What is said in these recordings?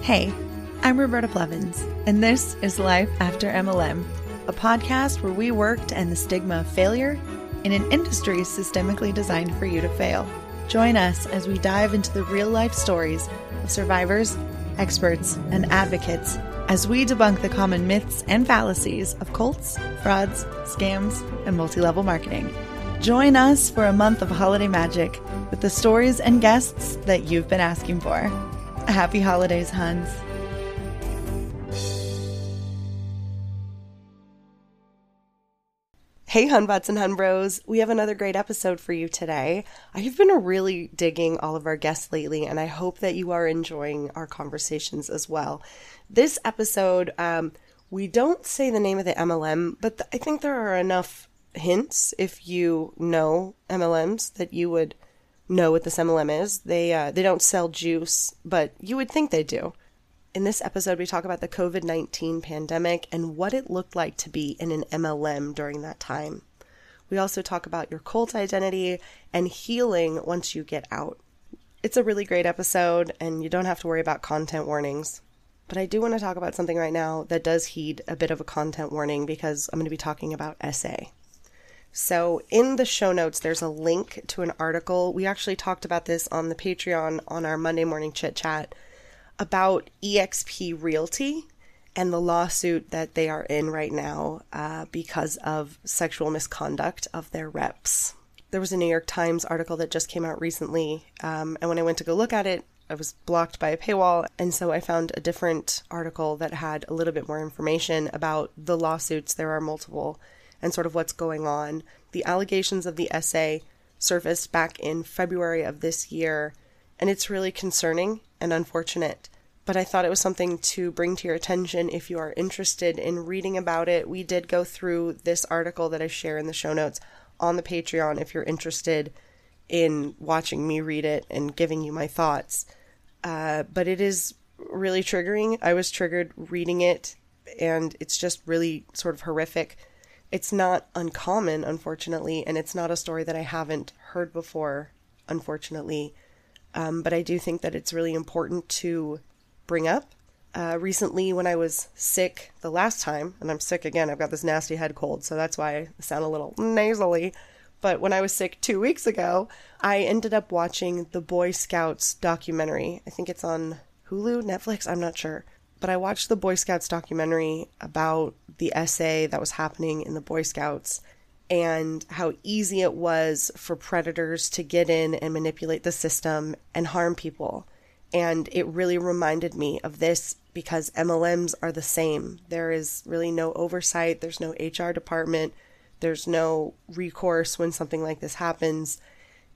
Hey, I'm Roberta Blevins, and this is Life After MLM, a podcast where we work to end the stigma of failure in an industry systemically designed for you to fail. Join us as we dive into the real life stories of survivors, experts, and advocates as we debunk the common myths and fallacies of cults, frauds, scams, and multi level marketing. Join us for a month of holiday magic with the stories and guests that you've been asking for. Happy holidays, Huns. Hey, Hunbots and Hunbros. We have another great episode for you today. I have been really digging all of our guests lately, and I hope that you are enjoying our conversations as well. This episode, um, we don't say the name of the MLM, but th- I think there are enough hints if you know MLMs that you would know what this MLM is. They uh, they don't sell juice, but you would think they do. In this episode, we talk about the COVID 19 pandemic and what it looked like to be in an MLM during that time. We also talk about your cult identity and healing once you get out. It's a really great episode, and you don't have to worry about content warnings. But I do want to talk about something right now that does heed a bit of a content warning because I'm going to be talking about SA. So, in the show notes, there's a link to an article. We actually talked about this on the Patreon on our Monday morning chit chat about EXP Realty and the lawsuit that they are in right now uh, because of sexual misconduct of their reps. There was a New York Times article that just came out recently, um, and when I went to go look at it, I was blocked by a paywall, and so I found a different article that had a little bit more information about the lawsuits. There are multiple, and sort of what's going on. The allegations of the SA surfaced back in February of this year, and it's really concerning and unfortunate. But I thought it was something to bring to your attention if you are interested in reading about it. We did go through this article that I share in the show notes on the Patreon if you're interested in watching me read it and giving you my thoughts. Uh, but it is really triggering. I was triggered reading it, and it's just really sort of horrific. It's not uncommon, unfortunately, and it's not a story that I haven't heard before, unfortunately. Um, but I do think that it's really important to bring up. Uh, recently, when I was sick the last time, and I'm sick again, I've got this nasty head cold, so that's why I sound a little nasally. But when I was sick two weeks ago, I ended up watching the Boy Scouts documentary. I think it's on Hulu, Netflix, I'm not sure. But I watched the Boy Scouts documentary about the SA that was happening in the Boy Scouts and how easy it was for predators to get in and manipulate the system and harm people. And it really reminded me of this because MLMs are the same. There is really no oversight, there's no HR department, there's no recourse when something like this happens.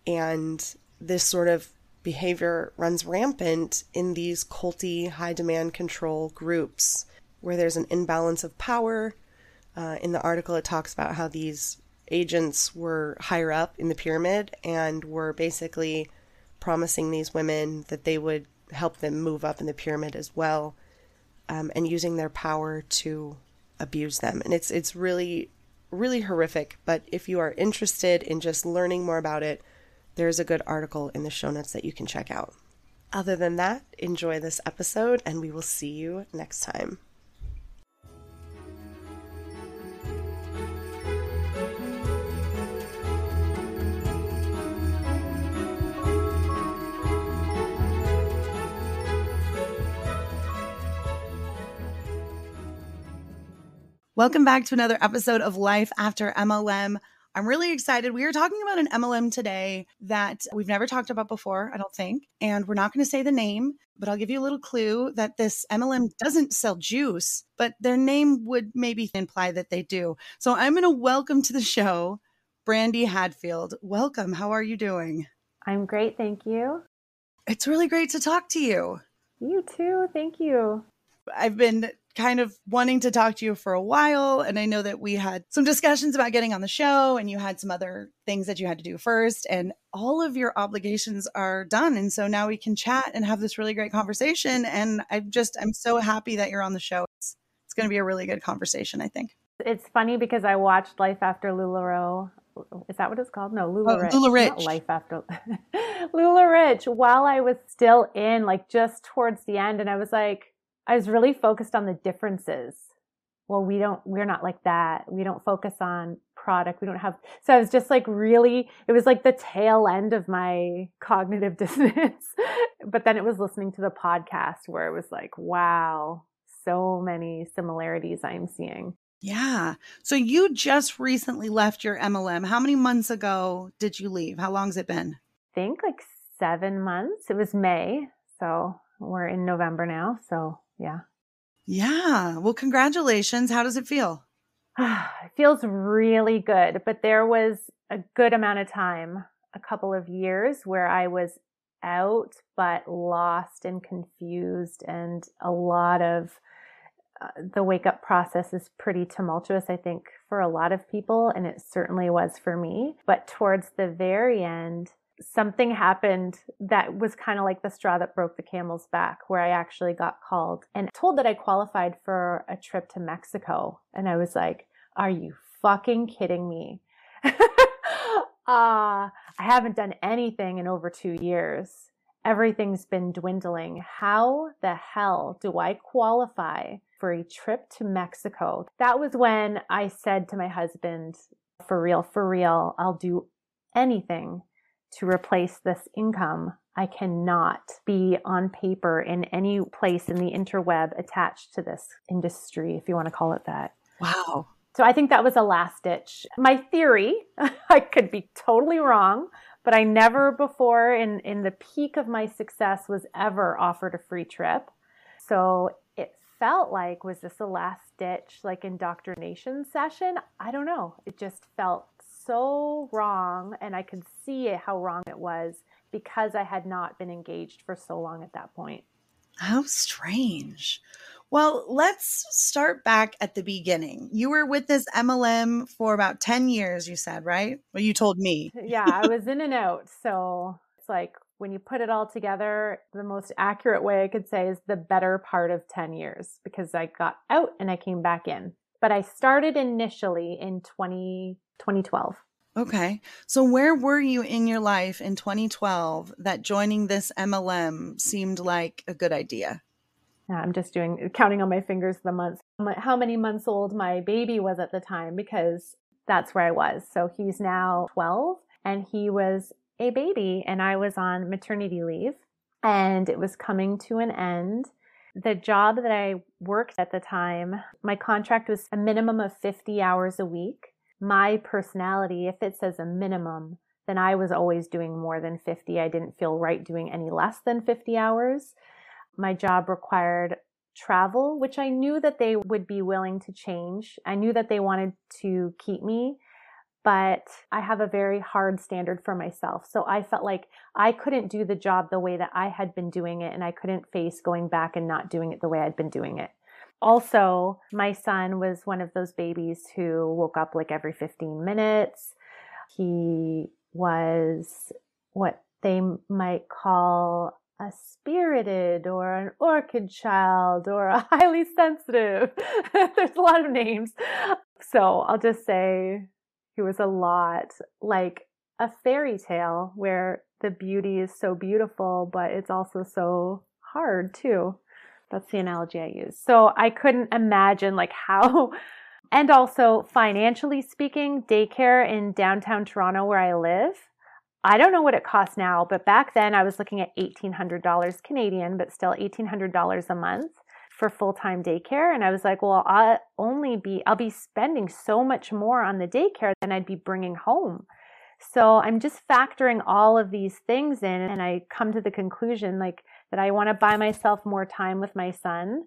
And this sort of behavior runs rampant in these culty, high demand control groups where there's an imbalance of power. Uh, in the article, it talks about how these agents were higher up in the pyramid and were basically promising these women that they would help them move up in the pyramid as well, um, and using their power to abuse them. And it's it's really really horrific. But if you are interested in just learning more about it, there's a good article in the show notes that you can check out. Other than that, enjoy this episode, and we will see you next time. Welcome back to another episode of Life After MLM. I'm really excited. We are talking about an MLM today that we've never talked about before, I don't think. And we're not going to say the name, but I'll give you a little clue that this MLM doesn't sell juice, but their name would maybe imply that they do. So I'm going to welcome to the show Brandie Hadfield. Welcome. How are you doing? I'm great. Thank you. It's really great to talk to you. You too. Thank you. I've been kind of wanting to talk to you for a while. And I know that we had some discussions about getting on the show, and you had some other things that you had to do first. And all of your obligations are done. And so now we can chat and have this really great conversation. And I just, I'm so happy that you're on the show. It's, it's going to be a really good conversation, I think. It's funny because I watched Life After LuLaRoe is that what it's called? No, Lula oh, Rich. LuLaRich. Life after LuLaRich. While I was still in, like just towards the end, and I was like, I was really focused on the differences. Well, we don't, we're not like that. We don't focus on product. We don't have, so I was just like really, it was like the tail end of my cognitive dissonance. but then it was listening to the podcast where it was like, wow, so many similarities I'm seeing. Yeah. So you just recently left your MLM. How many months ago did you leave? How long has it been? I think like seven months. It was May. So we're in November now. So yeah. Yeah. Well, congratulations. How does it feel? it feels really good. But there was a good amount of time, a couple of years, where I was out, but lost and confused, and a lot of uh, the wake up process is pretty tumultuous, I think, for a lot of people, and it certainly was for me. But towards the very end, something happened that was kind of like the straw that broke the camel's back, where I actually got called and told that I qualified for a trip to Mexico. And I was like, are you fucking kidding me? uh, I haven't done anything in over two years. Everything's been dwindling. How the hell do I qualify for a trip to Mexico? That was when I said to my husband, for real, for real, I'll do anything to replace this income. I cannot be on paper in any place in the interweb attached to this industry, if you want to call it that. Wow. So I think that was a last ditch. My theory, I could be totally wrong, but I never before in, in the peak of my success was ever offered a free trip. So it felt like, was this a last ditch, like indoctrination session? I don't know. It just felt so wrong. And I could see how wrong it was because I had not been engaged for so long at that point. How strange. Well, let's start back at the beginning. You were with this MLM for about 10 years, you said, right? Well, you told me. yeah, I was in and out. So it's like when you put it all together, the most accurate way I could say is the better part of 10 years because I got out and I came back in. But I started initially in 20, 2012. Okay. So where were you in your life in 2012 that joining this MLM seemed like a good idea? Yeah, I'm just doing counting on my fingers the months, how many months old my baby was at the time, because that's where I was. So he's now 12 and he was a baby and I was on maternity leave and it was coming to an end. The job that I worked at the time, my contract was a minimum of 50 hours a week. My personality, if it says a minimum, then I was always doing more than 50. I didn't feel right doing any less than 50 hours. My job required travel, which I knew that they would be willing to change. I knew that they wanted to keep me, but I have a very hard standard for myself. So I felt like I couldn't do the job the way that I had been doing it, and I couldn't face going back and not doing it the way I'd been doing it. Also, my son was one of those babies who woke up like every 15 minutes. He was what they might call a spirited or an orchid child or a highly sensitive. There's a lot of names. So I'll just say he was a lot like a fairy tale where the beauty is so beautiful, but it's also so hard too. That's the analogy I use. So I couldn't imagine like how, and also financially speaking, daycare in downtown Toronto where I live I don't know what it costs now, but back then I was looking at $1,800 Canadian, but still $1,800 a month for full-time daycare. And I was like, well, I'll only be, I'll be spending so much more on the daycare than I'd be bringing home. So I'm just factoring all of these things in and I come to the conclusion like that I want to buy myself more time with my son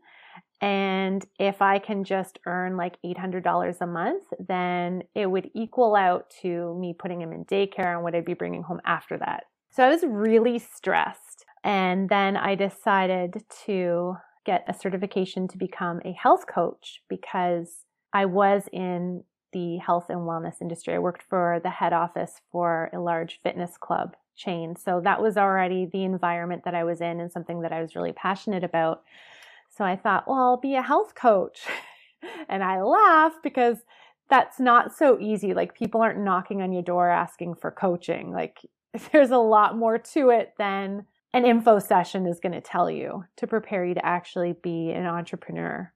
and if I can just earn like $800 a month, then it would equal out to me putting him in daycare and what I'd be bringing home after that. So I was really stressed. And then I decided to get a certification to become a health coach because I was in the health and wellness industry. I worked for the head office for a large fitness club chain. So that was already the environment that I was in and something that I was really passionate about. So I thought, well, I'll be a health coach. and I laugh because that's not so easy. Like people aren't knocking on your door asking for coaching. Like there's a lot more to it than an info session is going to tell you to prepare you to actually be an entrepreneur.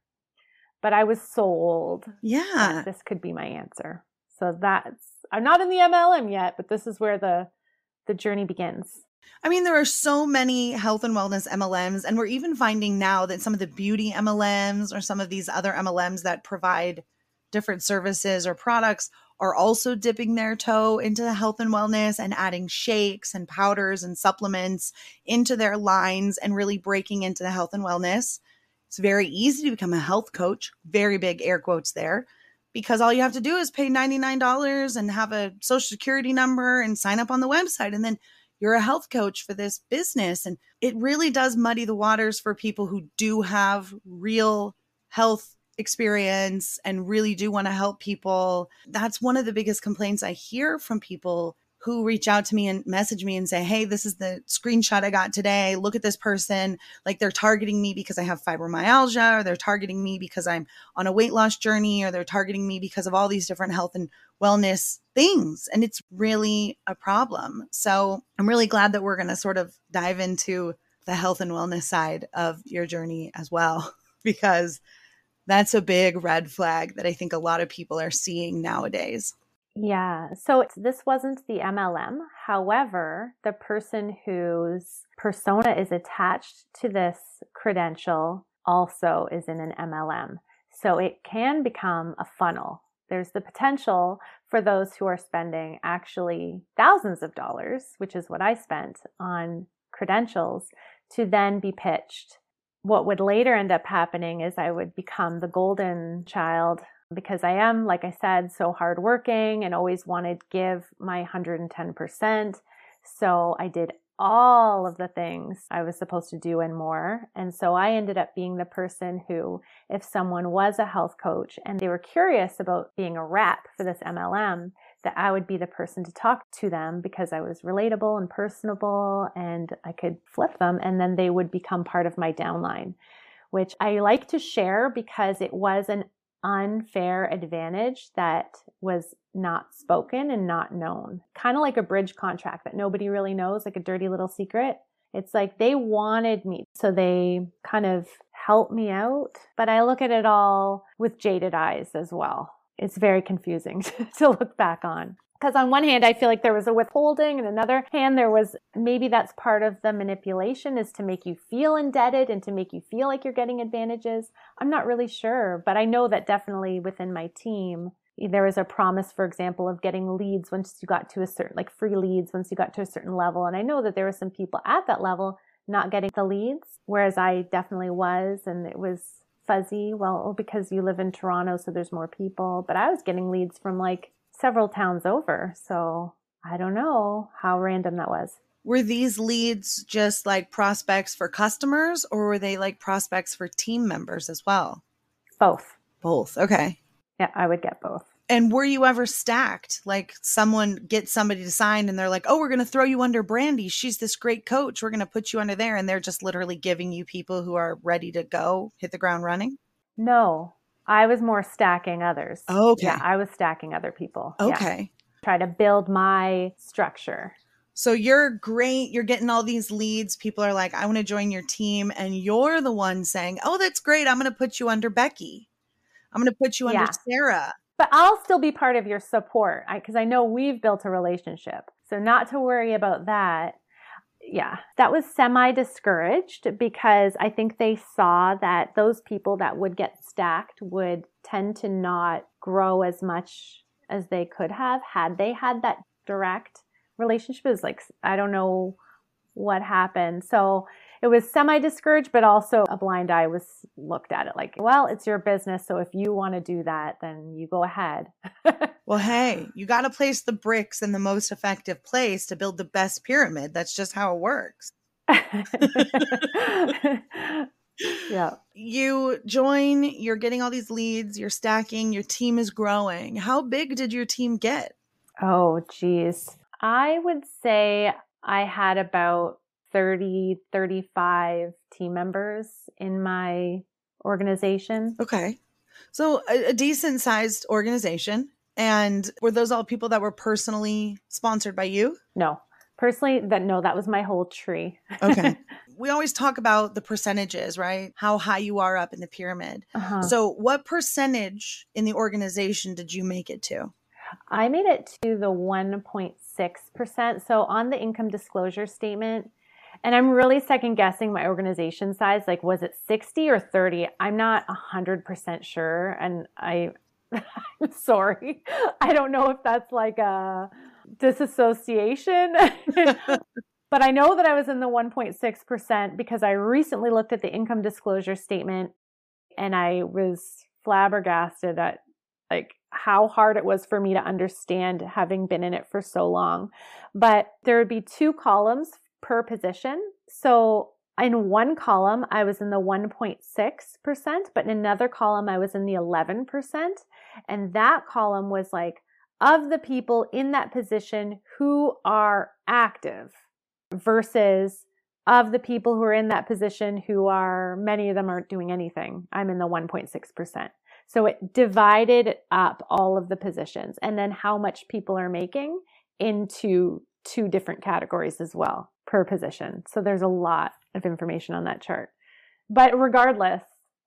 But I was sold. Yeah. this could be my answer. So that's I'm not in the MLM yet, but this is where the the journey begins. I mean, there are so many health and wellness MLMs, and we're even finding now that some of the beauty MLMs or some of these other MLMs that provide different services or products are also dipping their toe into the health and wellness and adding shakes and powders and supplements into their lines and really breaking into the health and wellness. It's very easy to become a health coach, very big air quotes there, because all you have to do is pay $99 and have a social security number and sign up on the website. And then you're a health coach for this business. And it really does muddy the waters for people who do have real health experience and really do want to help people. That's one of the biggest complaints I hear from people who reach out to me and message me and say, Hey, this is the screenshot I got today. Look at this person. Like they're targeting me because I have fibromyalgia, or they're targeting me because I'm on a weight loss journey, or they're targeting me because of all these different health and wellness things. And it's really a problem. So I'm really glad that we're going to sort of dive into the health and wellness side of your journey as well, because that's a big red flag that I think a lot of people are seeing nowadays. Yeah. So it's this wasn't the MLM. However, the person whose persona is attached to this credential also is in an MLM. So it can become a funnel. There's the potential for those who are spending actually thousands of dollars, which is what I spent on credentials, to then be pitched. What would later end up happening is I would become the golden child because I am, like I said, so hardworking and always wanted to give my 110%. So I did all of the things I was supposed to do and more. And so I ended up being the person who, if someone was a health coach and they were curious about being a rep for this MLM, that I would be the person to talk to them because I was relatable and personable and I could flip them and then they would become part of my downline, which I like to share because it was an unfair advantage that was not spoken and not known. Kind of like a bridge contract that nobody really knows, like a dirty little secret. It's like they wanted me, so they kind of helped me out. But I look at it all with jaded eyes as well. It's very confusing to look back on. Because on one hand, I feel like there was a withholding, and another hand, there was maybe that's part of the manipulation is to make you feel indebted and to make you feel like you're getting advantages. I'm not really sure, but I know that definitely within my team, there was a promise, for example, of getting leads once you got to a certain, like free leads once you got to a certain level. And I know that there were some people at that level not getting the leads, whereas I definitely was, and it was fuzzy. Well, oh, because you live in Toronto, so there's more people, but I was getting leads from like several towns over. So I don't know how random that was. Were these leads just like prospects for customers or were they like prospects for team members as well? Both. Both. Okay. Yeah, I would get both. And were you ever stacked? Like someone gets somebody to sign and they're like, oh, we're going to throw you under Brandie. She's this great coach. We're going to put you under there. And they're just literally giving you people who are ready to go, hit the ground running? No, I was more stacking others. Okay. Yeah, I was stacking other people. Okay. Yeah. Try to build my structure. So you're great. You're getting all these leads. People are like, I want to join your team. And you're the one saying, Oh, that's great. I'm going to put you under Becky. I'm going to put you under Yeah. Sarah. But I'll still be part of your support because I, know we've built a relationship. So, not to worry about that. Yeah, that was semi discouraged because I think they saw that those people that would get stacked would tend to not grow as much as they could have had they had that direct relationship. Was like, I don't know what happened. So, it was semi discouraged, but also a blind eye was looked at it like, well, it's your business. So if you want to do that, then you go ahead. Well, hey, you got to place the bricks in the most effective place to build the best pyramid. That's just how it works. yeah. You join, you're getting all these leads, you're stacking, your team is growing. How big did your team get? Oh, geez. I would say I had about 30, 35 team members in my organization. Okay. So a, a decent sized organization. And were those all people that were personally sponsored by you? No. Personally, that no, that was my whole tree. Okay. we always talk about the percentages, right? How high you are up in the pyramid. Uh-huh. So, what percentage in the organization did you make it to? I made it to the 1.6%. So, on the income disclosure statement, and I'm really second guessing my organization size. Like, was it 60 or 30? I'm not 100% sure. And I, I'm sorry. I don't know if that's like a disassociation. but I know that I was in the 1.6% because I recently looked at the income disclosure statement and I was flabbergasted at like how hard it was for me to understand having been in it for so long. But there would be two columns per position. So in one column, I was in the 1.6%, but in another column, I was in the 11%. And that column was like, of the people in that position who are active versus of the people who are in that position who are, many of them aren't doing anything. I'm in the 1.6%. So it divided up all of the positions and then how much people are making into two different categories as well per position. So there's a lot of information on that chart. But regardless,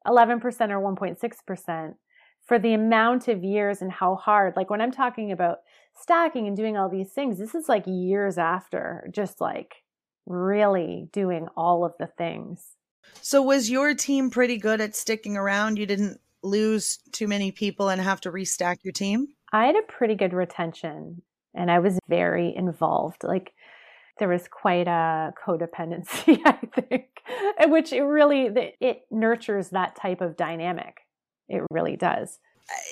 11% or 1.6% for the amount of years and how hard, like when I'm talking about stacking and doing all these things, this is like years after just like really doing all of the things. So was your team pretty good at sticking around? You didn't lose too many people and have to restack your team? I had a pretty good retention and I was very involved. Like there was quite a codependency, I think, which it really it nurtures that type of dynamic. It really does.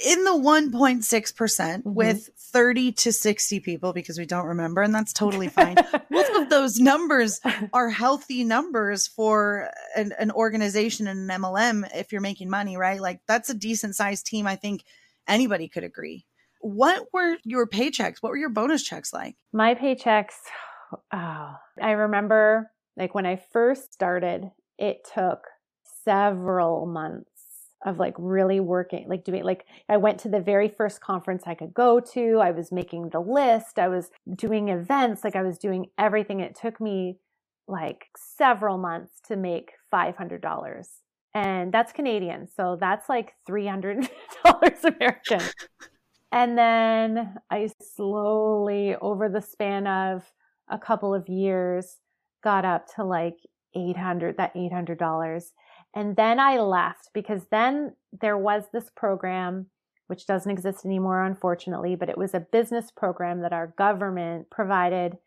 In the 1.6% mm-hmm. with 30 to 60 people, because we don't remember, and that's totally fine. Both of those numbers are healthy numbers for an, an organization and an MLM if you're making money, right? Like that's a decent sized team. I think anybody could agree. What were your paychecks? What were your bonus checks like? My paychecks, oh, I remember like when I first started, it took several months of like really working, like doing, like I went to the very first conference I could go to. I was making the list. I was doing events. Like I was doing everything. It took me like several months to make $500 and that's Canadian. So that's like $300 American. and then I slowly over the span of a couple of years got up to like 800 that $800 and then I left because then there was this program which doesn't exist anymore unfortunately but it was a business program that our government provided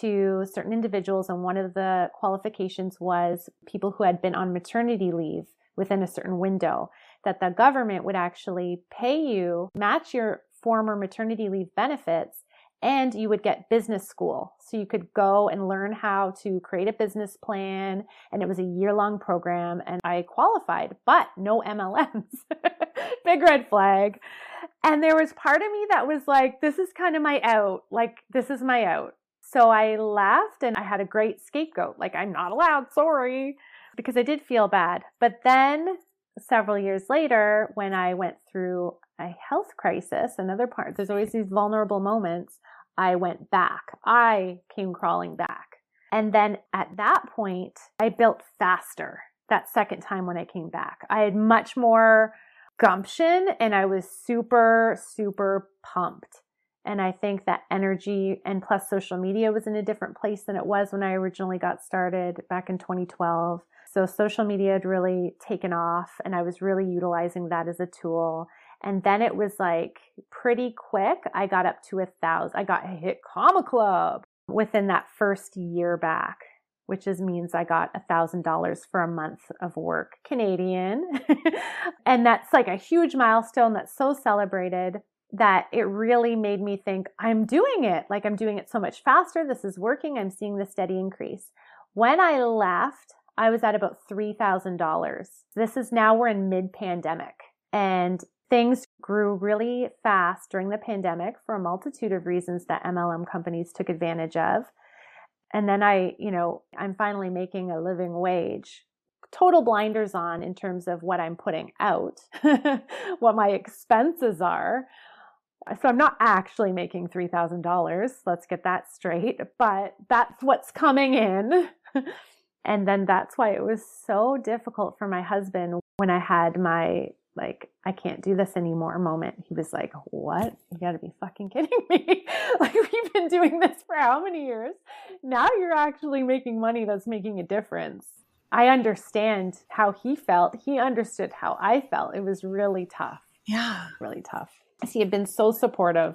to certain individuals. And one of the qualifications was people who had been on maternity leave within a certain window that the government would actually pay you match your former maternity leave benefits and you would get business school. So you could go and learn how to create a business plan. And it was a year long program and I qualified, but no MLMs. Big red flag. And there was part of me that was like, this is kind of my out. Like, this is my out. So I left and I had a great scapegoat. Like, I'm not allowed, sorry, because I did feel bad. But then several years later, when I went through a health crisis, another part, there's always these vulnerable moments. I went back. I came crawling back. And then at that point, I built faster that second time when I came back. I had much more gumption and I was super, super pumped. And I think that energy and plus social media was in a different place than it was when I originally got started back in 2012. So social media had really taken off and I was really utilizing that as a tool. And then it was like pretty quick. I got up to a thousand. I got hit Comma Club within that first year back, which is means I got a thousand dollars for a month of work Canadian. and that's like a huge milestone that's so celebrated that it really made me think I'm doing it. Like I'm doing it so much faster. This is working. I'm seeing the steady increase. When I left, I was at about $3,000. This is now we're in mid pandemic and things grew really fast during the pandemic for a multitude of reasons that MLM companies took advantage of. And then I, you know, I'm finally making a living wage total blinders on in terms of what I'm putting out, what my expenses are. So I'm not actually making $3,000. Let's get that straight, but that's what's coming in. and then that's why it was so difficult for my husband when I had my like I can't do this anymore moment. He was like, "What? You got to be fucking kidding me. like we've been doing this for how many years? Now you're actually making money that's making a difference." I understand how he felt. He understood how I felt. It was really tough. Yeah. Really tough. He had been so supportive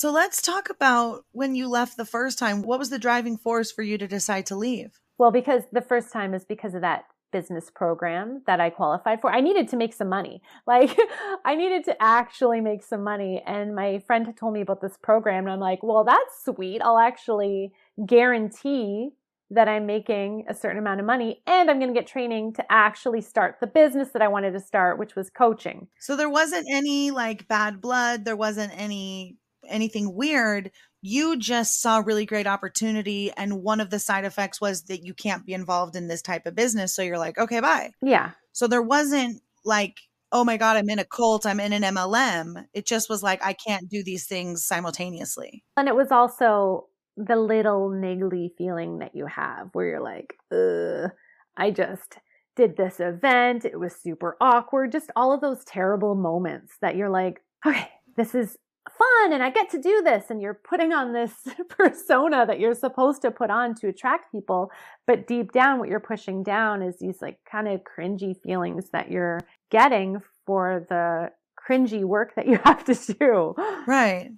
So let's talk about when you left the first time. What was the driving force for you to decide to leave? Well, because the first time is because of that business program that I qualified for. I needed to make some money. Like I needed to actually make some money. And my friend had told me about this program and I'm like, well, that's sweet. I'll actually guarantee that I'm making a certain amount of money and I'm going to get training to actually start the business that I wanted to start, which was coaching. So there wasn't any like bad blood. There wasn't any anything weird. You just saw really great opportunity. And one of the side effects was that you can't be involved in this type of business. So you're like, okay, bye. Yeah. So there wasn't like, oh my God, I'm in a cult, I'm in an MLM. It just was like, I can't do these things simultaneously. And it was also the little niggly feeling that you have where you're like, ugh, I just did this event. It was super awkward. Just all of those terrible moments that you're like, okay, this is fun and I get to do this. And you're putting on this persona that you're supposed to put on to attract people. But deep down, what you're pushing down is these like kind of cringy feelings that you're getting for the cringy work that you have to do. Right.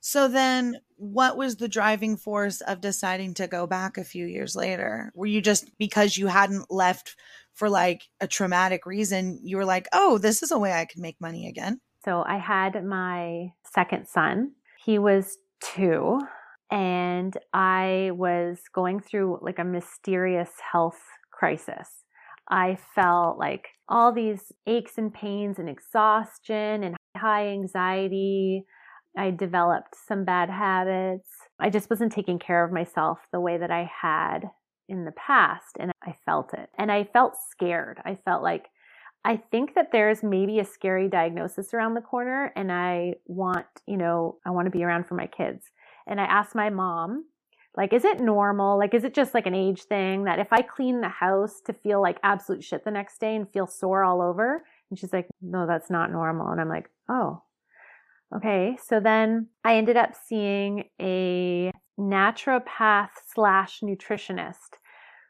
So then what was the driving force of deciding to go back a few years later? Were you just because you hadn't left for like a traumatic reason, you were like, "Oh, this is a way I could make money again." So I had my second son. He was 2 and I was going through like a mysterious health crisis. I felt like all these aches and pains and exhaustion and high anxiety. I developed some bad habits. I just wasn't taking care of myself the way that I had in the past. And I felt it. And I felt scared. I felt like, I think that there's maybe a scary diagnosis around the corner. And I want, you know, I want to be around for my kids. And I asked my mom, like, is it normal? Like, is it just like an age thing that if I clean the house to feel like absolute shit the next day and feel sore all over? And she's like, no, that's not normal. And I'm like, oh, okay. So then I ended up seeing a naturopath slash nutritionist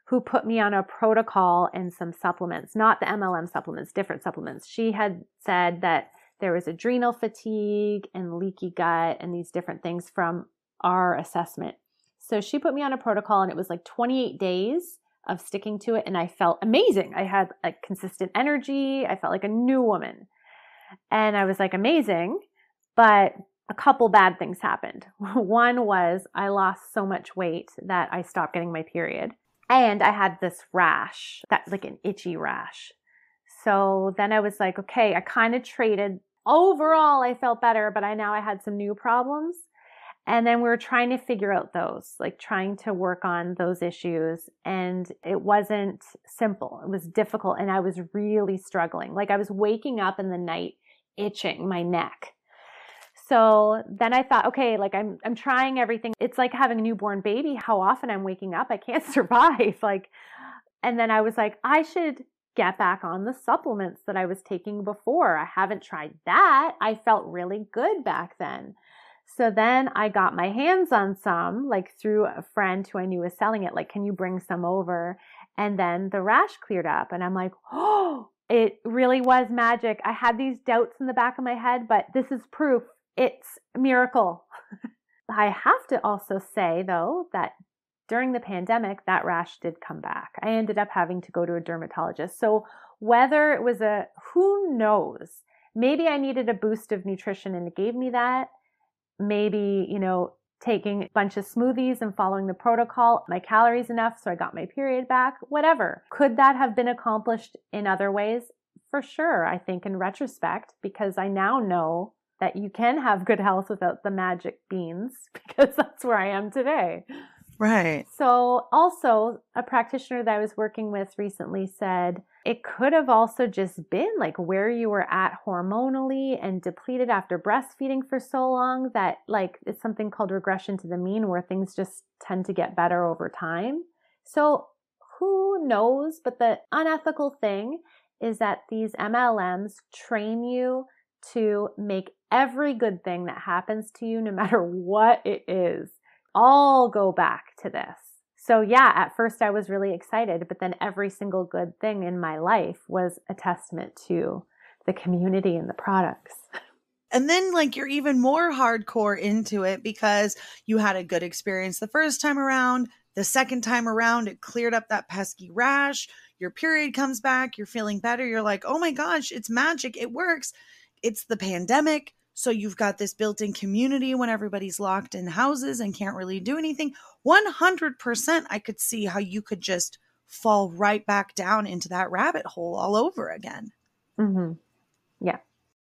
who put me on a protocol and some supplements, not the MLM supplements, different supplements. She had said that there was adrenal fatigue and leaky gut and these different things from our assessment. So she put me on a protocol and it was like 28 days of sticking to it and I felt amazing. I had like consistent energy. I felt like a new woman. And I was like amazing, but a couple bad things happened. One was I lost so much weight that I stopped getting my period. And I had this rash, that like an itchy rash. So then I was like, okay, I kind of traded. Overall, I felt better, but I now I had some new problems. And then we were trying to figure out those, like trying to work on those issues. And it wasn't simple. It was difficult. And I was really struggling. Like I was waking up in the night itching my neck so then I thought, okay, like I'm I'm trying everything. It's like having a newborn baby. How often I'm waking up, I can't survive. Like and then I was like, I should get back on the supplements that I was taking before. I haven't tried that. I felt really good back then. So then I got my hands on some, like through a friend who I knew was selling it. Like, can you bring some over? And then the rash cleared up. And I'm like, oh, it really was magic. I had these doubts in the back of my head, but this is proof it's a miracle. I have to also say, though, that during the pandemic, that rash did come back. I ended up having to go to a dermatologist. So, whether it was a who knows, maybe I needed a boost of nutrition and it gave me that. Maybe, you know, taking a bunch of smoothies and following the protocol, my calories enough so I got my period back, whatever. Could that have been accomplished in other ways? For sure, I think in retrospect, because I now know that you can have good health without the magic beans because that's where I am today. Right. So, also, a practitioner that I was working with recently said it could have also just been like where you were at hormonally and depleted after breastfeeding for so long that, like, it's something called regression to the mean where things just tend to get better over time. So, who knows? But the unethical thing is that these MLMs train you to make every good thing that happens to you, no matter what it is, all go back to this. So, yeah, at first I was really excited, but then every single good thing in my life was a testament to the community and the products. And then, like, you're even more hardcore into it because you had a good experience the first time around. The second time around, it cleared up that pesky rash. Your period comes back. You're feeling better. You're like, oh my gosh, it's magic. It works. It's the pandemic. So you've got this built in community when everybody's locked in houses and can't really do anything. 100% I could see how you could just fall right back down into that rabbit hole all over again. Mm-hmm. Yeah.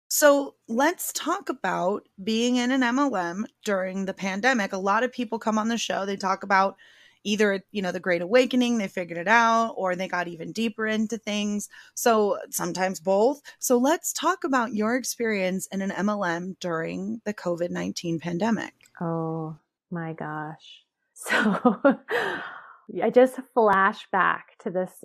So let's talk about being in an MLM during the pandemic. A lot of people come on the show, they talk about either you know the great awakening they figured it out or they got even deeper into things so sometimes both so let's talk about your experience in an mlm during the covid-19 pandemic oh my gosh so i just flash back to this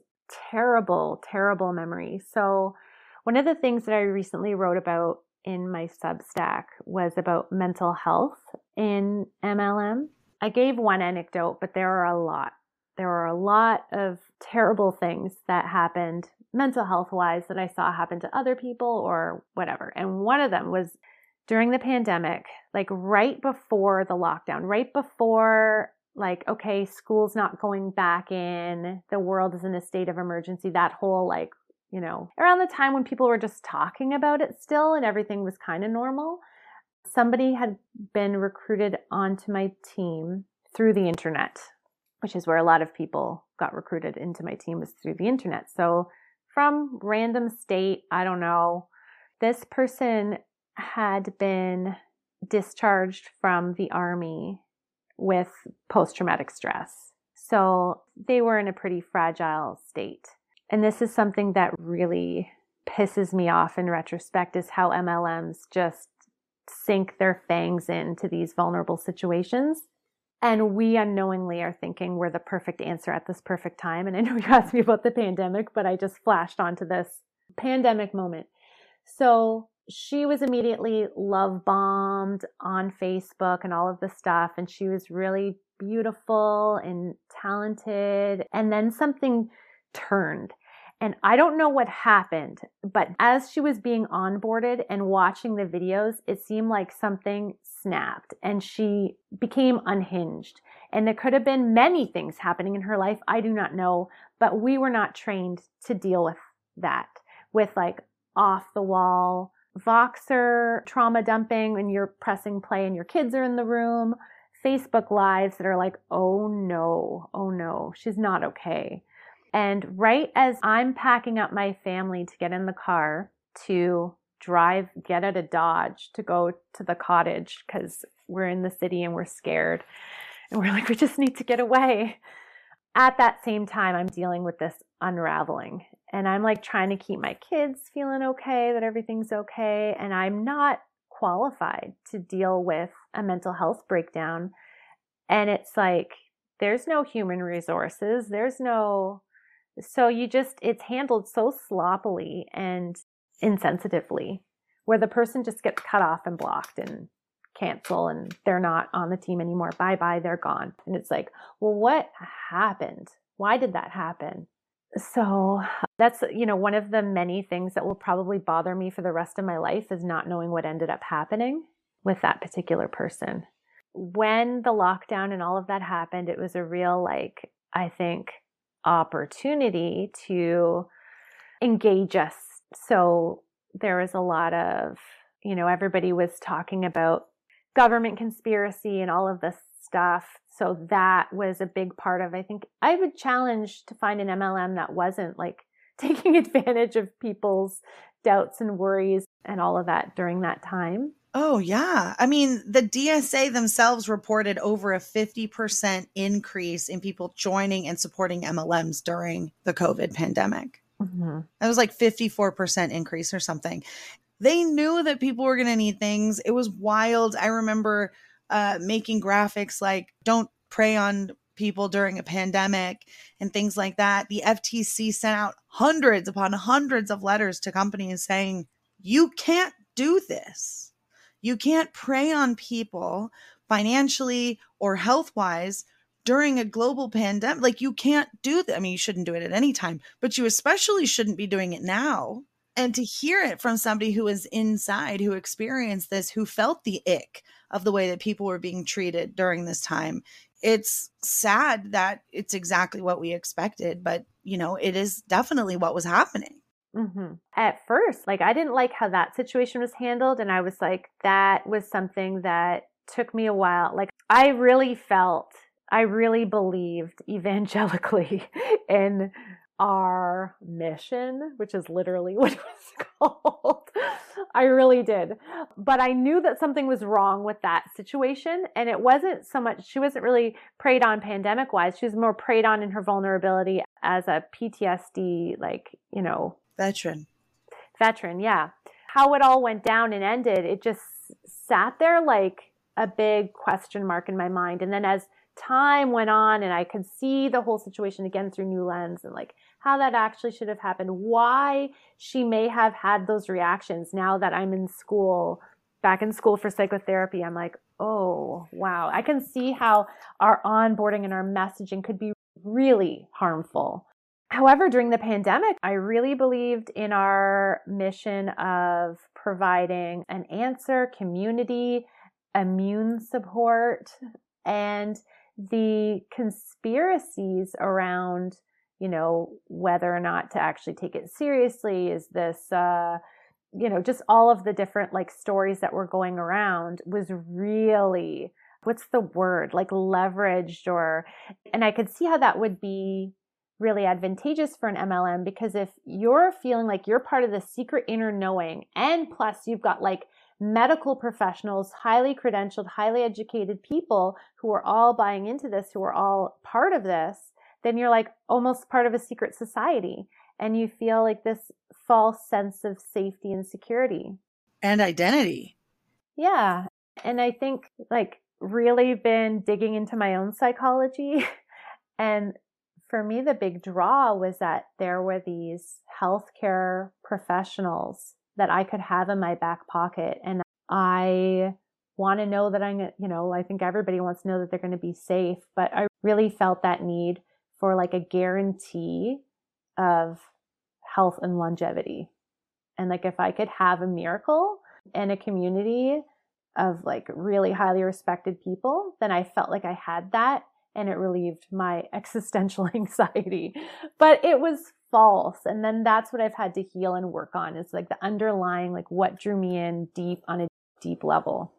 terrible, terrible memory. So, one of the things that I recently wrote about in my Substack was about mental health in MLM. I gave one anecdote, but there are a lot. There are a lot of terrible things that happened mental health wise that I saw happen to other people or whatever. And one of them was during the pandemic, like right before the lockdown, right before like, okay, school's not going back in, the world is in a state of emergency, that whole like, you know, around the time when people were just talking about it still and everything was kind of normal, somebody had been recruited onto my team through the internet, which is where a lot of people got recruited into my team was through the internet. So from random state, I don't know, this person had been discharged from the army with post traumatic stress. So they were in a pretty fragile state. And this is something that really pisses me off in retrospect is how MLMs just sink their fangs into these vulnerable situations. And we unknowingly are thinking we're the perfect answer at this perfect time. And I know you asked me about the pandemic, but I just flashed onto this pandemic moment. So she was immediately love bombed on Facebook and all of the stuff. And she was really beautiful and talented. And then something turned. And I don't know what happened, but as she was being onboarded and watching the videos, it seemed like something snapped and she became unhinged. And there could have been many things happening in her life. I do not know, but we were not trained to deal with that, with like off the wall Voxer trauma dumping and you're pressing play and your kids are in the room, Facebook lives that are like, oh no, oh no, she's not okay. And right as I'm packing up my family to get in the car to drive, get out of Dodge to go to the cottage because we're in the city and we're scared. And we're like, we just need to get away. At that same time, I'm dealing with this unraveling and I'm like trying to keep my kids feeling okay, that everything's okay. And I'm not qualified to deal with a mental health breakdown. And it's like, there's no human resources. There's no, so you just, it's handled so sloppily and insensitively where the person just gets cut off and blocked and cancel and they're not on the team anymore. Bye bye, they're gone. And it's like, well, what happened? Why did that happen? So that's, you know, one of the many things that will probably bother me for the rest of my life is not knowing what ended up happening with that particular person. When the lockdown and all of that happened, it was a real, like, I think, opportunity to engage us. So there was a lot of, you know, everybody was talking about government conspiracy and all of this stuff so that was a big part of i think i would challenge to find an mlm that wasn't like taking advantage of people's doubts and worries and all of that during that time oh yeah i mean the dsa themselves reported over a 50% increase in people joining and supporting mlms during the covid pandemic mm-hmm. it was like 54% increase or something they knew that people were going to need things it was wild i remember uh, making graphics like don't prey on people during a pandemic and things like that. The FTC sent out hundreds upon hundreds of letters to companies saying, you can't do this. You can't prey on people financially or health wise during a global pandemic. Like, you can't do that. I mean, you shouldn't do it at any time, but you especially shouldn't be doing it now. And to hear it from somebody who is inside, who experienced this, who felt the ick of the way that people were being treated during this time. It's sad that it's exactly what we expected, but you know, it is definitely what was happening. Mm-hmm. At first, like I didn't like how that situation was handled. And I was like, that was something that took me a while. Like I really felt, I really believed evangelically in our mission, which is literally what it was called. I really did. But I knew that something was wrong with that situation. And it wasn't so much, she wasn't really preyed on pandemic wise. She was more preyed on in her vulnerability as a PTSD, like, you know, veteran. Veteran, yeah. How it all went down and ended, it just sat there like a big question mark in my mind. And then as time went on and I could see the whole situation again through new lens and like how that actually should have happened, why she may have had those reactions now that I'm in school, back in school for psychotherapy. I'm like, oh, wow. I can see how our onboarding and our messaging could be really harmful. However, during the pandemic, I really believed in our mission of providing an answer, community, immune support, and the conspiracies around, you know, whether or not to actually take it seriously. Is this, uh, you know, just all of the different like stories that were going around was really, what's the word, like leveraged or, and I could see how that would be really advantageous for an MLM because if you're feeling like you're part of the secret inner knowing and plus you've got like medical professionals, highly credentialed, highly educated people who are all buying into this, who are all part of this, then you're like almost part of a secret society. And you feel like this false sense of safety and security and identity. Yeah. And I think like really been digging into my own psychology. and for me, the big draw was that there were these healthcare professionals that I could have in my back pocket. And I want to know that I'm, you know, I think everybody wants to know that they're going to be safe, but I really felt that need for like a guarantee of health and longevity. And like if I could have a miracle in a community of like really highly respected people, then I felt like I had that and it relieved my existential anxiety. But it was false. And then that's what I've had to heal and work on is like the underlying, like what drew me in deep on a deep level.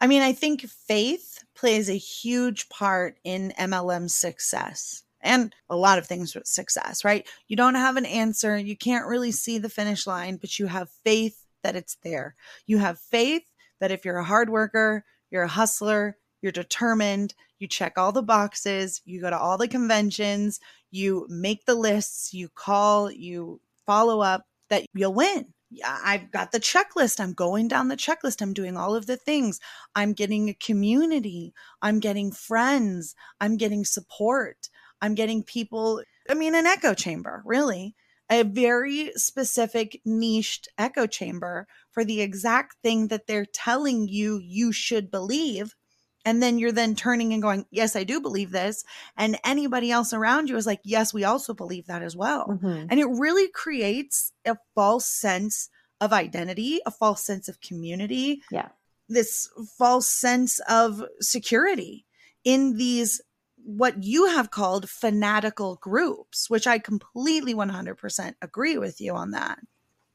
I mean, I think faith plays a huge part in MLM success and a lot of things with success, right? You don't have an answer, you can't really see the finish line, but you have faith that it's there. You have faith that if you're a hard worker, you're a hustler, you're determined, you check all the boxes, you go to all the conventions, you make the lists, you call, you follow up, that you'll win. Yeah, I've got the checklist. I'm going down the checklist. I'm doing all of the things. I'm getting a community. I'm getting friends. I'm getting support. I'm getting people. I mean, an echo chamber, really, a very specific niched echo chamber for the exact thing that they're telling you you should believe and then you're then turning and going yes i do believe this. And anybody else around you is like yes we also believe that as well. Mm-hmm. and it really creates a false sense of identity a false sense of community yeah. this false sense of security in these what you have called fanatical groups which i completely 100% agree with you on that.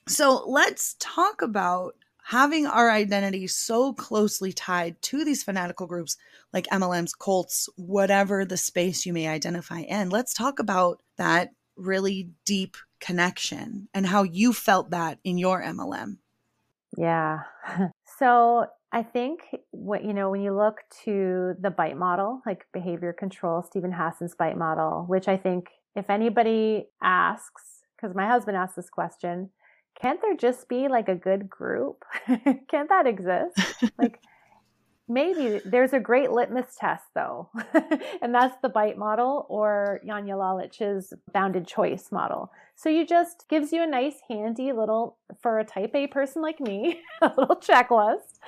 So let's talk about having our identity so closely tied to these fanatical groups like MLMs, cults, whatever the space you may identify in. Let's talk about that really deep connection and how you felt that in your MLM. Yeah. So I think what you know when you look to the bite model, like behavior control, Steven Hassan's bite model, which I think if anybody asks, because my husband asked this question, can't there just be like a good group? can't that exist? like maybe there's a great litmus test though, and that's the bite model or Janja Lalich's bounded choice model. So you just gives you a nice handy little for a type A person like me, a little checklist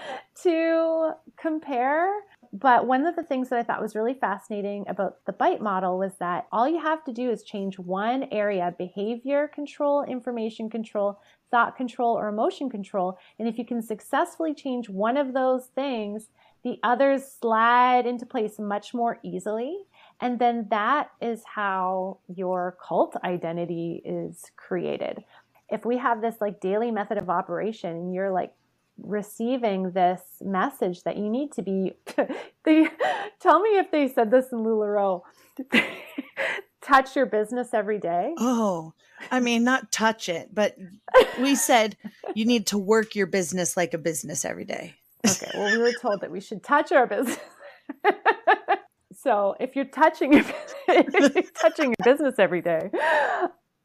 to compare but one of the things that I thought was really fascinating about the BITE model was that all you have to do is change one area behavior control, information control, thought control, or emotion control. And if you can successfully change one of those things, the others slide into place much more easily. And then that is how your cult identity is created. If we have this like daily method of operation and you're like receiving this message that you need to be they tell me if they said this in LuLaRoe touch your business every day. Oh i mean not touch it but we said you need to work your business like a business every day. Okay well we were told that we should touch our business. So if you're touching your if you're touching your business every day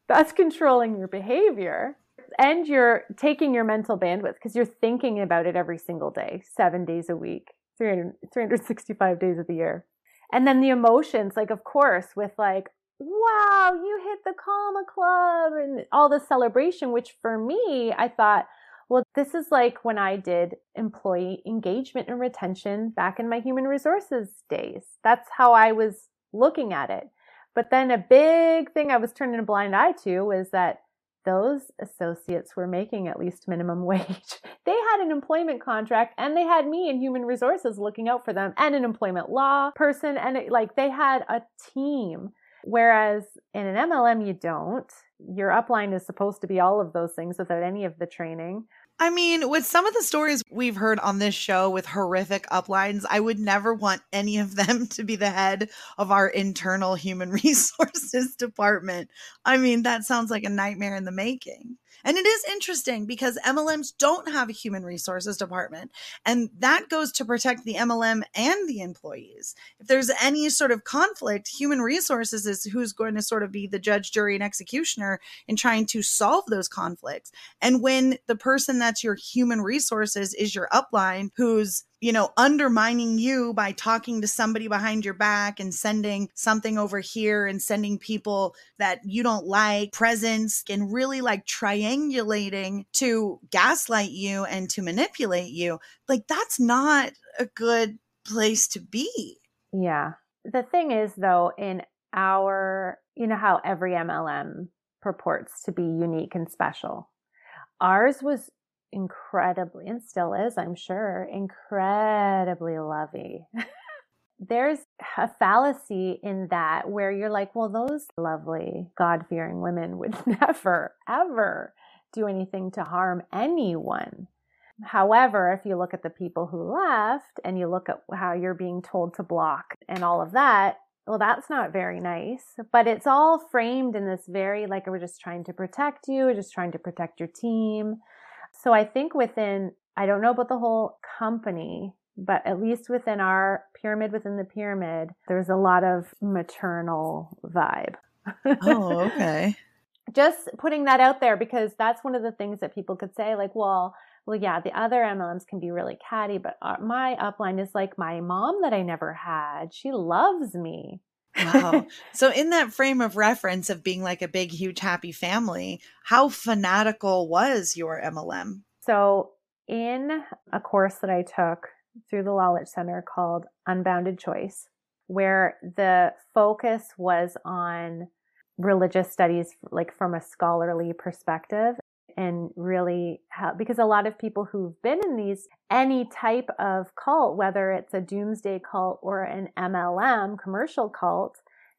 that's controlling your behavior and you're taking your mental bandwidth because you're thinking about it every single day, seven days a week, 300, 365 days of the year. And then the emotions, like, of course, with like, wow, you hit the comma club and all the celebration, which for me, I thought, well, this is like when I did employee engagement and retention back in my human resources days. That's how I was looking at it. But then a big thing I was turning a blind eye to was that those associates were making at least minimum wage. they had an employment contract and they had me in human resources looking out for them and an employment law person. And it, like they had a team. Whereas in an MLM, you don't. Your upline is supposed to be all of those things without any of the training. I mean, with some of the stories we've heard on this show with horrific uplines, I would never want any of them to be the head of our internal human resources department. I mean, that sounds like a nightmare in the making. And it is interesting because MLMs don't have a human resources department. And that goes to protect the MLM and the employees. If there's any sort of conflict, human resources is who's going to sort of be the judge, jury, and executioner in trying to solve those conflicts. And when the person that's your human resources is your upline who's you know, undermining you by talking to somebody behind your back and sending something over here and sending people that you don't like presents and really like triangulating to gaslight you and to manipulate you. Like, that's not a good place to be. Yeah. The thing is, though, in our, you know, how every MLM purports to be unique and special. Ours was incredibly, and still is, I'm sure, incredibly lovey. There's a fallacy in that where you're like, well, those lovely, God fearing women would never, ever do anything to harm anyone. However, if you look at the people who left and you look at how you're being told to block and all of that, well, that's not very nice. But it's all framed in this very like, we're just trying to protect you, we're just trying to protect your team. So I think within, I don't know about the whole company, but at least within our pyramid within the pyramid, there's a lot of maternal vibe. Oh, okay. Just putting that out there because that's one of the things that people could say, like, well, well, yeah, the other MLMs can be really catty, but uh, my upline is like my mom that I never had. She loves me. Wow. So, in that frame of reference of being like a big, huge, happy family, how fanatical was your MLM? So, in a course that I took through the Lalich Center called Unbounded Choice, where the focus was on religious studies, like from a scholarly perspective, and really help because a lot of people who've been in these any type of cult whether it's a doomsday cult or an MLM commercial cult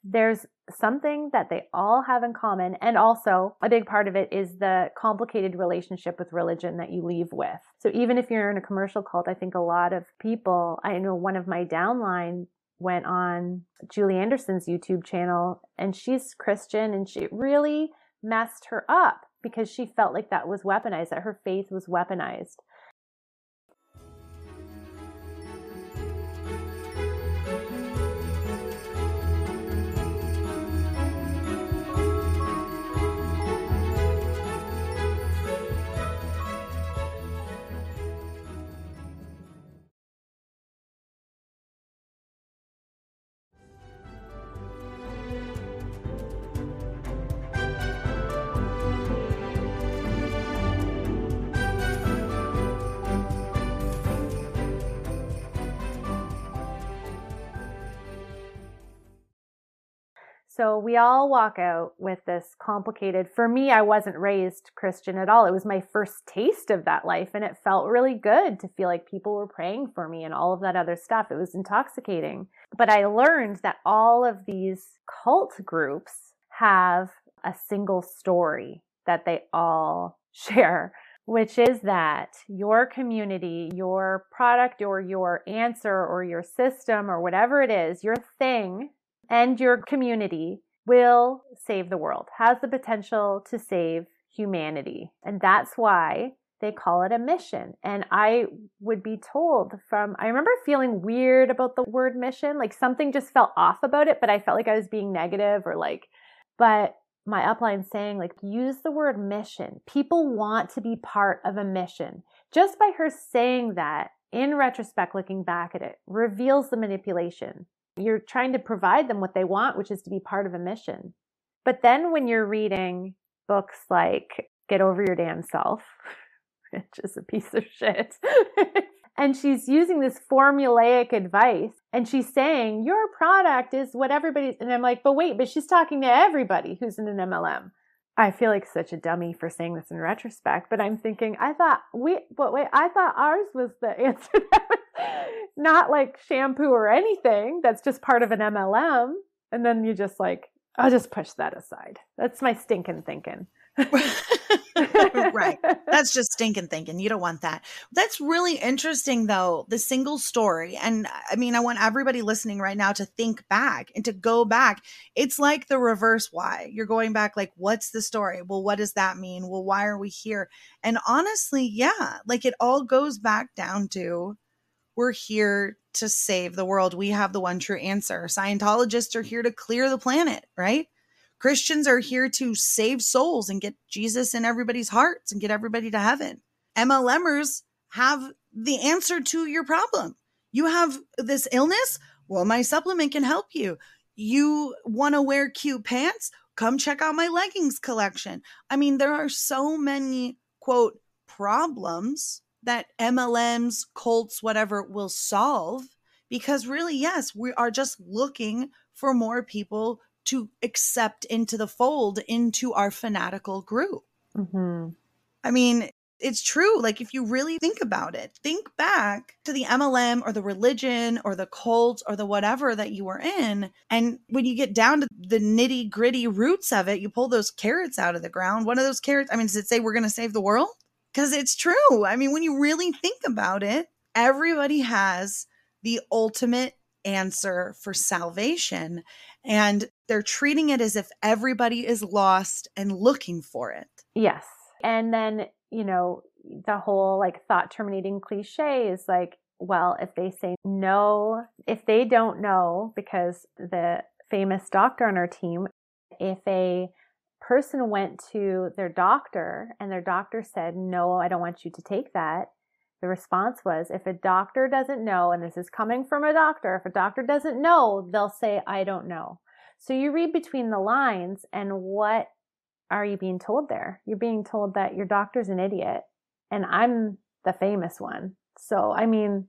there's something that they all have in common. And also a big part of it is the complicated relationship with religion that you leave with. So even if you're in a commercial cult i think a lot of people i know one of my downline went on julie anderson's youtube channel and she's christian and she really messed her up because she felt like that was weaponized, that her faith was weaponized. So we all walk out with this complicated. For me, I wasn't raised Christian at all. It was my first taste of that life, and it felt really good to feel like people were praying for me and all of that other stuff. It was intoxicating. But I learned that all of these cult groups have a single story that they all share which is that your community, your product or your answer or your system or whatever it is, your thing and your community will save the world, has the potential to save humanity. And that's why they call it a mission. And I would be told from, I remember feeling weird about the word mission, like something just felt off about it, but I felt like I was being negative or like, but my upline saying, like, use the word mission. People want to be part of a mission. Just by her saying that, in retrospect, looking back at it, reveals the manipulation You're trying to provide them what they want, which is to be part of a mission. But then when you're reading books like Get Over Your Damn Self, which is a piece of shit, and she's using this formulaic advice and she's saying, Your product is what everybody's. And I'm like, But wait, but she's talking to everybody who's in an MLM. I feel like such a dummy for saying this in retrospect, but I'm thinking, I thought we, but wait, I thought ours was the answer. Not like shampoo or anything. That's just part of an MLM. And then you just like, I'll just push that aside. That's my stinking thinking. right. That's just stinking thinking. You don't want that. That's really interesting, though, the single story. And uh, I mean, I want everybody listening right now to think back and to go back. It's like the reverse why. You're going back, like, what's the story? Well, what does that mean? Well, why are we here? And honestly, yeah, like it all goes back down to we're here to save the world. We have the one true answer. Scientologists are here to clear the planet, right? Christians are here to save souls and get Jesus in everybody's hearts and get everybody to heaven. MLMers have the answer to your problem. You have this illness? Well, my supplement can help you. You want to wear cute pants? Come check out my leggings collection. I mean, there are so many, quote, problems that MLMs, cults, whatever will solve because really, yes, we are just looking for more people to accept into the fold into our fanatical group. Mm-hmm. I mean, it's true. Like, if you really think about it, think back to the MLM or the religion or the cult or the whatever that you were in. And when you get down to the nitty gritty roots of it, you pull those carrots out of the ground. One of those carrots, I mean, does it say we're going to save the world? Because it's true. I mean, when you really think about it, everybody has the ultimate answer for salvation. And they're treating it as if everybody is lost and looking for it. Yes. And then, you know, the whole like thought terminating cliche is like, well, if they say no, if they don't know, because the famous doctor on our team, if a person went to their doctor and their doctor said, no, I don't want you to take that, the response was, if a doctor doesn't know, and this is coming from a doctor, if a doctor doesn't know, they'll say, I don't know. So you read between the lines, and what are you being told there? You're being told that your doctor's an idiot, and I'm the famous one. So, I mean,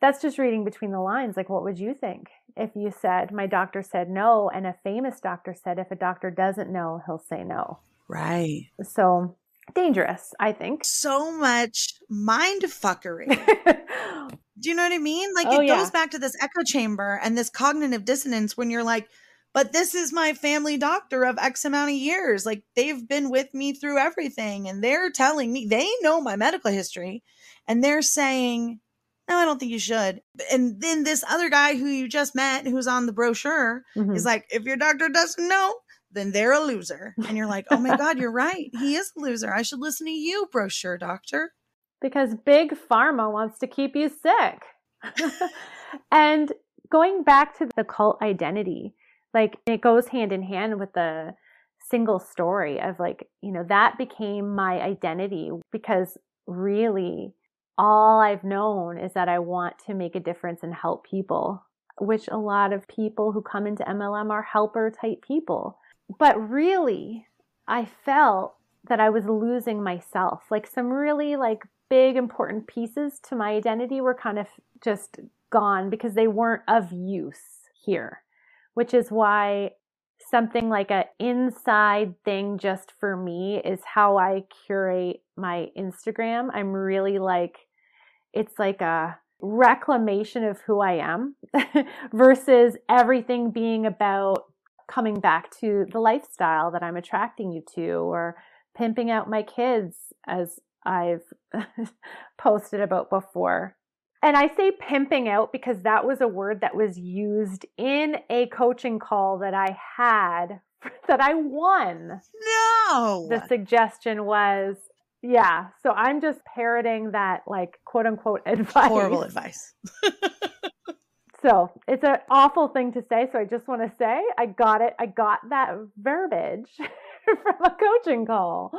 that's just reading between the lines. Like, what would you think if you said, My doctor said no, and a famous doctor said, If a doctor doesn't know, he'll say no? Right. So, dangerous, I think. So much mind fuckery. Do you know what I mean? Like, oh, it goes back to this echo chamber and this cognitive dissonance when you're like, but this is my family doctor of X amount of years. Like they've been with me through everything and they're telling me they know my medical history and they're saying, no, I don't think you should. And then this other guy who you just met, who's on the brochure, mm-hmm. is like, if your doctor doesn't know, then they're a loser. And you're like, oh my God, you're right. He is a loser. I should listen to you, brochure doctor. Because big pharma wants to keep you sick. and going back to the cult identity, like it goes hand in hand with the single story of like, you know, that became my identity because really all I've known is that I want to make a difference and help people, which a lot of people who come into MLM are helper type people. But really, I felt that I was losing myself. Like some really like big important pieces to my identity were kind of just gone because they weren't of use here which is why something like a inside thing just for me is how I curate my Instagram. I'm really like it's like a reclamation of who I am versus everything being about coming back to the lifestyle that I'm attracting you to or pimping out my kids as I've posted about before. And I say pimping out because that was a word that was used in a coaching call that I had that I won. No. The suggestion was, yeah. So I'm just parroting that, like, quote unquote advice. Horrible advice. So it's an awful thing to say. So I just want to say I got it. I got that verbiage from a coaching call.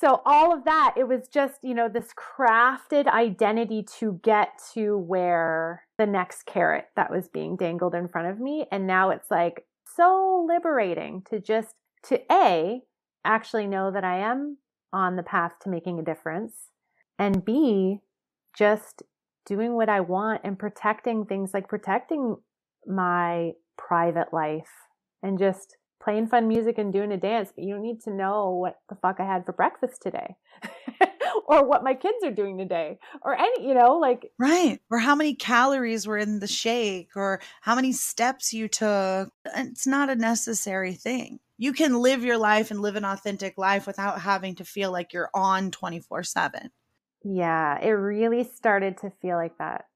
so all of that, it was just, you know, this crafted identity to get to where the next carrot that was being dangled in front of me. And now it's like so liberating to just, to A, actually know that I am on the path to making a difference. And B, just doing what I want and protecting things like protecting my private life and just playing fun music and doing a dance, but you don't need to know what the fuck I had for breakfast today or what my kids are doing today or any, you know, like. Right. Or how many calories were in the shake or how many steps you took. It's not a necessary thing. You can live your life and live an authentic life without having to feel like you're on 24 7. Yeah, it really started to feel like that.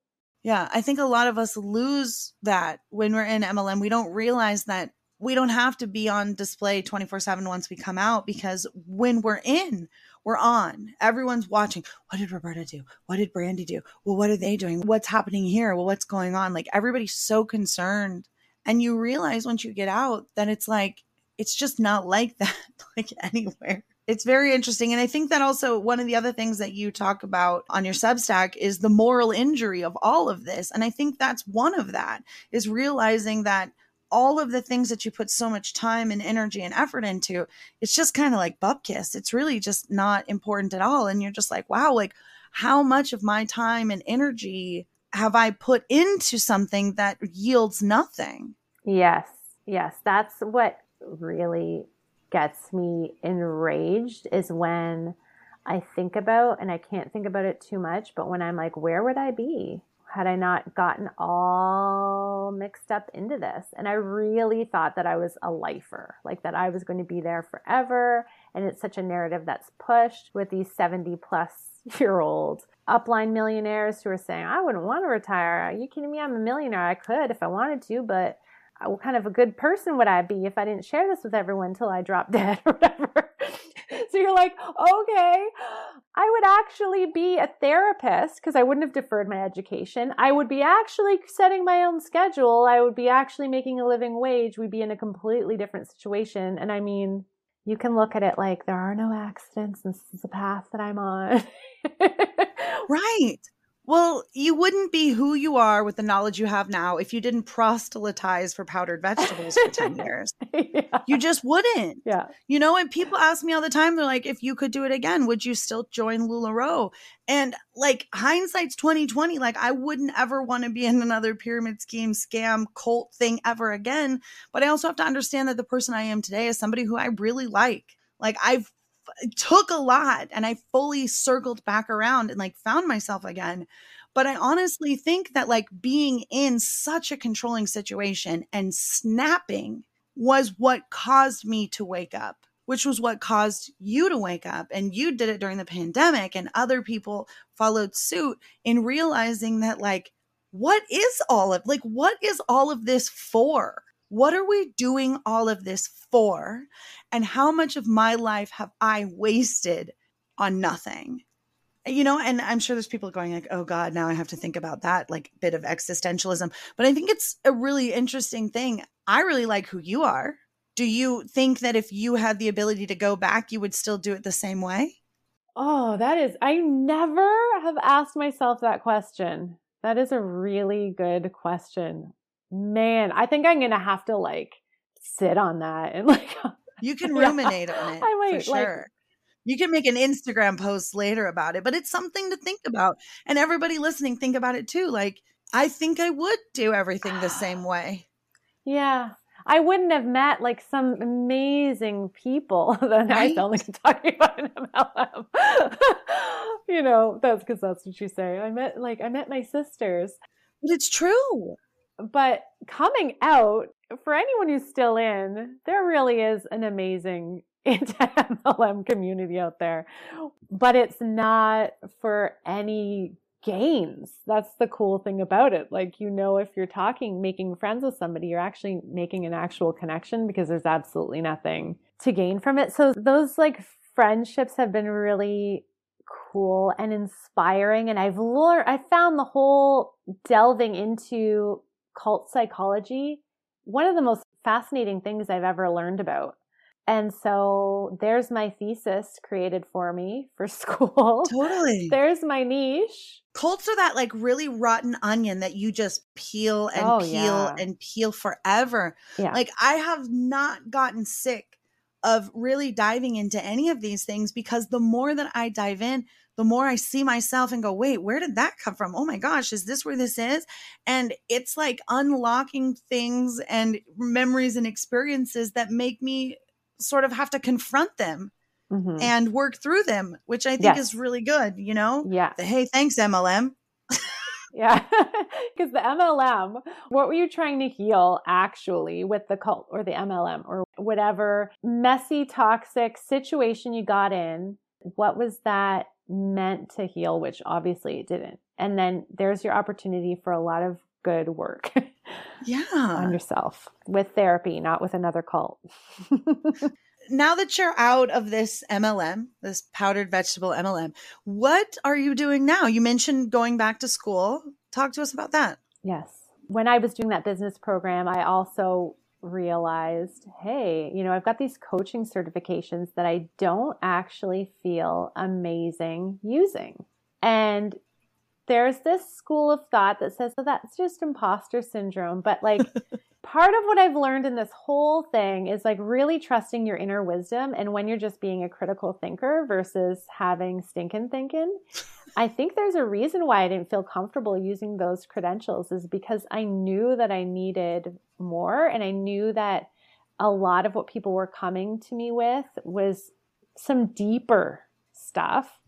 Yeah, I think a lot of us lose that when we're in MLM. We don't realize that we don't have to be on display 24 7 once we come out because when we're in, we're on. Everyone's watching. What did Roberta do? What did Brandie do? Well, what are they doing? What's happening here? Well, what's going on? Like everybody's so concerned. And you realize once you get out that it's like, it's just not like that, like anywhere. It's very interesting. And I think that also one of the other things that you talk about on your Substack is the moral injury of all of this. And I think that's one of that is realizing that all of the things that you put so much time and energy and effort into, it's just kind of like bupkis. It's really just not important at all. And you're just like, wow, like how much of my time and energy have I put into something that yields nothing? Yes. Yes. That's what really gets me enraged is when I think about, and I can't think about it too much, but when I'm like, where would I be? had I not gotten all mixed up into this. And I really thought that I was a lifer, like that I was going to be there forever. And it's such a narrative that's pushed with these 70 plus year old upline millionaires who are saying, I wouldn't want to retire. Are you kidding me? I'm a millionaire. I could if I wanted to, but what kind of a good person would I be if I didn't share this with everyone until I drop dead or whatever? so you're like, okay, I would actually be a therapist because I wouldn't have deferred my education. I would be actually setting my own schedule. I would be actually making a living wage. We'd be in a completely different situation. And I mean, you can look at it like there are no accidents. This is the path that I'm on. right. Well, you wouldn't be who you are with the knowledge you have now if you didn't proselytize for powdered vegetables for 10 years. yeah. You just wouldn't. Yeah. You know, and people ask me all the time, they're like, if you could do it again, would you still join LuLaRoe? And like hindsight's 2020, like I wouldn't ever want to be in another pyramid scheme, scam, cult thing ever again. But I also have to understand that the person I am today is somebody who I really like. Like I've took a lot and I fully circled back around and like found myself again. But I honestly think that like being in such a controlling situation and snapping was what caused me to wake up, which was what caused you to wake up. And you did it during the pandemic, and other people followed suit in realizing that, like, what is all of like what is all of this for what are we doing all of this for? And how much of my life have I wasted on nothing? You know, and I'm sure there's people going like, "Oh God, now I have to think about that like bit of existentialism." But I think it's a really interesting thing. I really like who you are. Do you think that if you had the ability to go back, you would still do it the same way? Oh, that is, I never have asked myself that question. That is a really good question man, I think I'm going to have to like sit on that and like. you can ruminate yeah, on it I might, for sure. Like, you can make an Instagram post later about it, but it's something to think about. And everybody listening, think about it too. Like, I think I would do everything the same way. Yeah. I wouldn't have met like some amazing people that right? I sound like I'm talking about an MLM. you know, that's because that's what you say. I met like I met my sisters. But it's true but coming out for anyone who's still in, there really is an amazing anti-MLM community out there, but it's not for any gains. That's the cool thing about it. Like, you know, if you're talking, making friends with somebody, you're actually making an actual connection because there's absolutely nothing to gain from it. So those like friendships have been really cool and inspiring. And I've learned, I found the whole delving into cult psychology, one of the most fascinating things I've ever learned about. And so there's my thesis created for me for school. Totally. There's my niche. Cults are that like really rotten onion that you just peel and Oh, peel yeah. and peel forever. Yeah. Like I have not gotten sick of really diving into any of these things because the more that I dive in, the more I see myself and go, wait, where did that come from? Oh my gosh, is this where this is? And it's like unlocking things and memories and experiences that make me sort of have to confront them Mhm. and work through them, which I think Yes. is really good, you know? yeah. The, hey, thanks, MLM. Yeah. Because the MLM, what were you trying to heal actually with the cult or the MLM or whatever messy, toxic situation you got in? What was that meant to heal, which obviously it didn't? And then there's your opportunity for a lot of good work Yeah. on yourself with therapy, not with another cult. now that you're out of this MLM, this powdered vegetable MLM, what are you doing now? You mentioned going back to school. Talk to us about that. Yes. When I was doing that business program, I also realized, hey, you know, I've got these coaching certifications that I don't actually feel amazing using. And there's this school of thought that says, well, that's just imposter syndrome. But like, part of what I've learned in this whole thing is like really trusting your inner wisdom. And when you're just being a critical thinker versus having stinking thinking, I think there's a reason why I didn't feel comfortable using those credentials is because I knew that I needed more and I knew that a lot of what people were coming to me with was some deeper stuff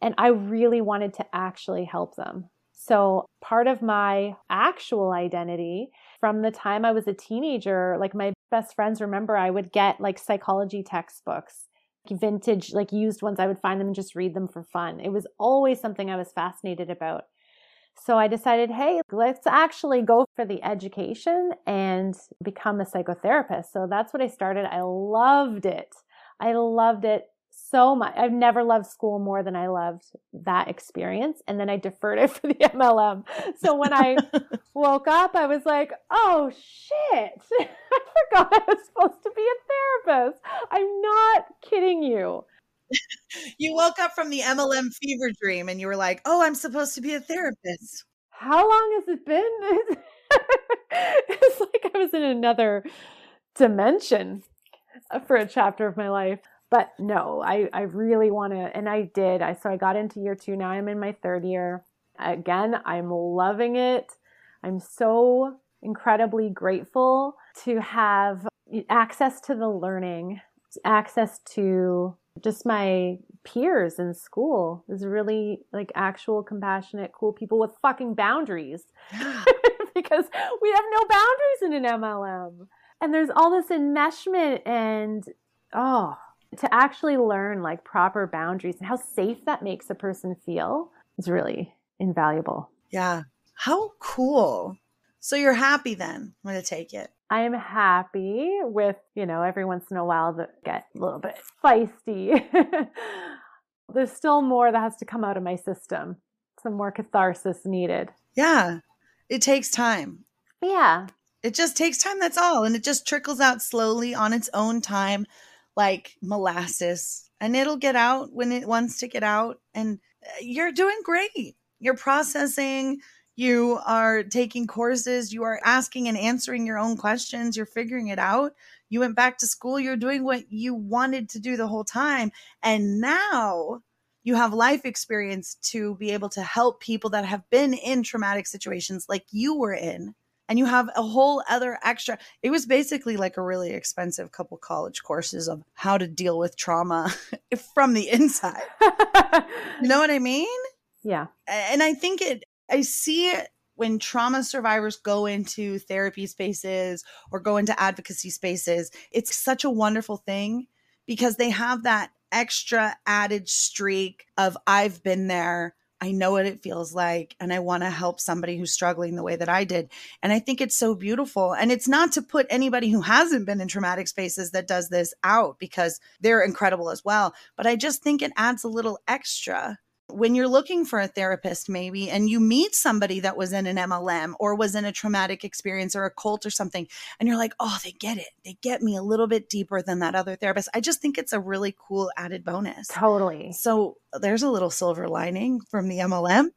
and I really wanted to actually help them. So, part of my actual identity from the time I was a teenager, like my best friends remember I would get like psychology textbooks vintage, like used ones. I would find them and just read them for fun. It was always something I was fascinated about. So I decided, hey, let's actually go for the education and become a psychotherapist. So that's what I started. I loved it. I loved it so much. I've never loved school more than I loved that experience. And then I deferred it for the MLM. So when I woke up, I was like, oh shit, I forgot I was supposed to be a therapist. I'm not kidding you. You woke up from the MLM fever dream and you were like, oh, I'm supposed to be a therapist. How long has it been? it's like I was in another dimension for a chapter of my life. But no, I, I really want to, and I did. I so I got into year two. Now I'm in my third year. Again, I'm loving it. I'm so incredibly grateful to have access to the learning, access to just my peers in school is really like actual compassionate, cool people with fucking boundaries because we have no boundaries in an MLM. And there's all this enmeshment and oh, to actually learn like proper boundaries and how safe that makes a person feel is really invaluable. Yeah. How cool. So you're happy then. I'm going to take it. I am happy with, you know, every once in a while that get a little bit feisty. There's still more that has to come out of my system. Some more catharsis needed. Yeah. It takes time. Yeah. It just takes time. That's all. And it just trickles out slowly on its own time, like molasses. And it'll get out when it wants to get out. And uh, you're doing great. You're processing. You are taking courses. You are asking and answering your own questions. You're figuring it out. You went back to school. You're doing what you wanted to do the whole time. And now you have life experience to be able to help people that have been in traumatic situations like you were in and you have a whole other extra it was basically like a really expensive couple college courses of how to deal with trauma from the inside you know what i mean yeah. and i think it i see it when trauma survivors go into therapy spaces or go into advocacy spaces it's such a wonderful thing because they have that extra added streak of i've been there I know what it feels like, and I want to help somebody who's struggling the way that I did. And I think it's so beautiful. And it's not to put anybody who hasn't been in traumatic spaces that does this out because they're incredible as well. But I just think it adds a little extra when you're looking for a therapist, maybe, and you meet somebody that was in an MLM or was in a traumatic experience or a cult or something, and you're like, oh, they get it. They get me a little bit deeper than that other therapist. I just think it's a really cool added bonus. Totally. So there's a little silver lining from the MLM.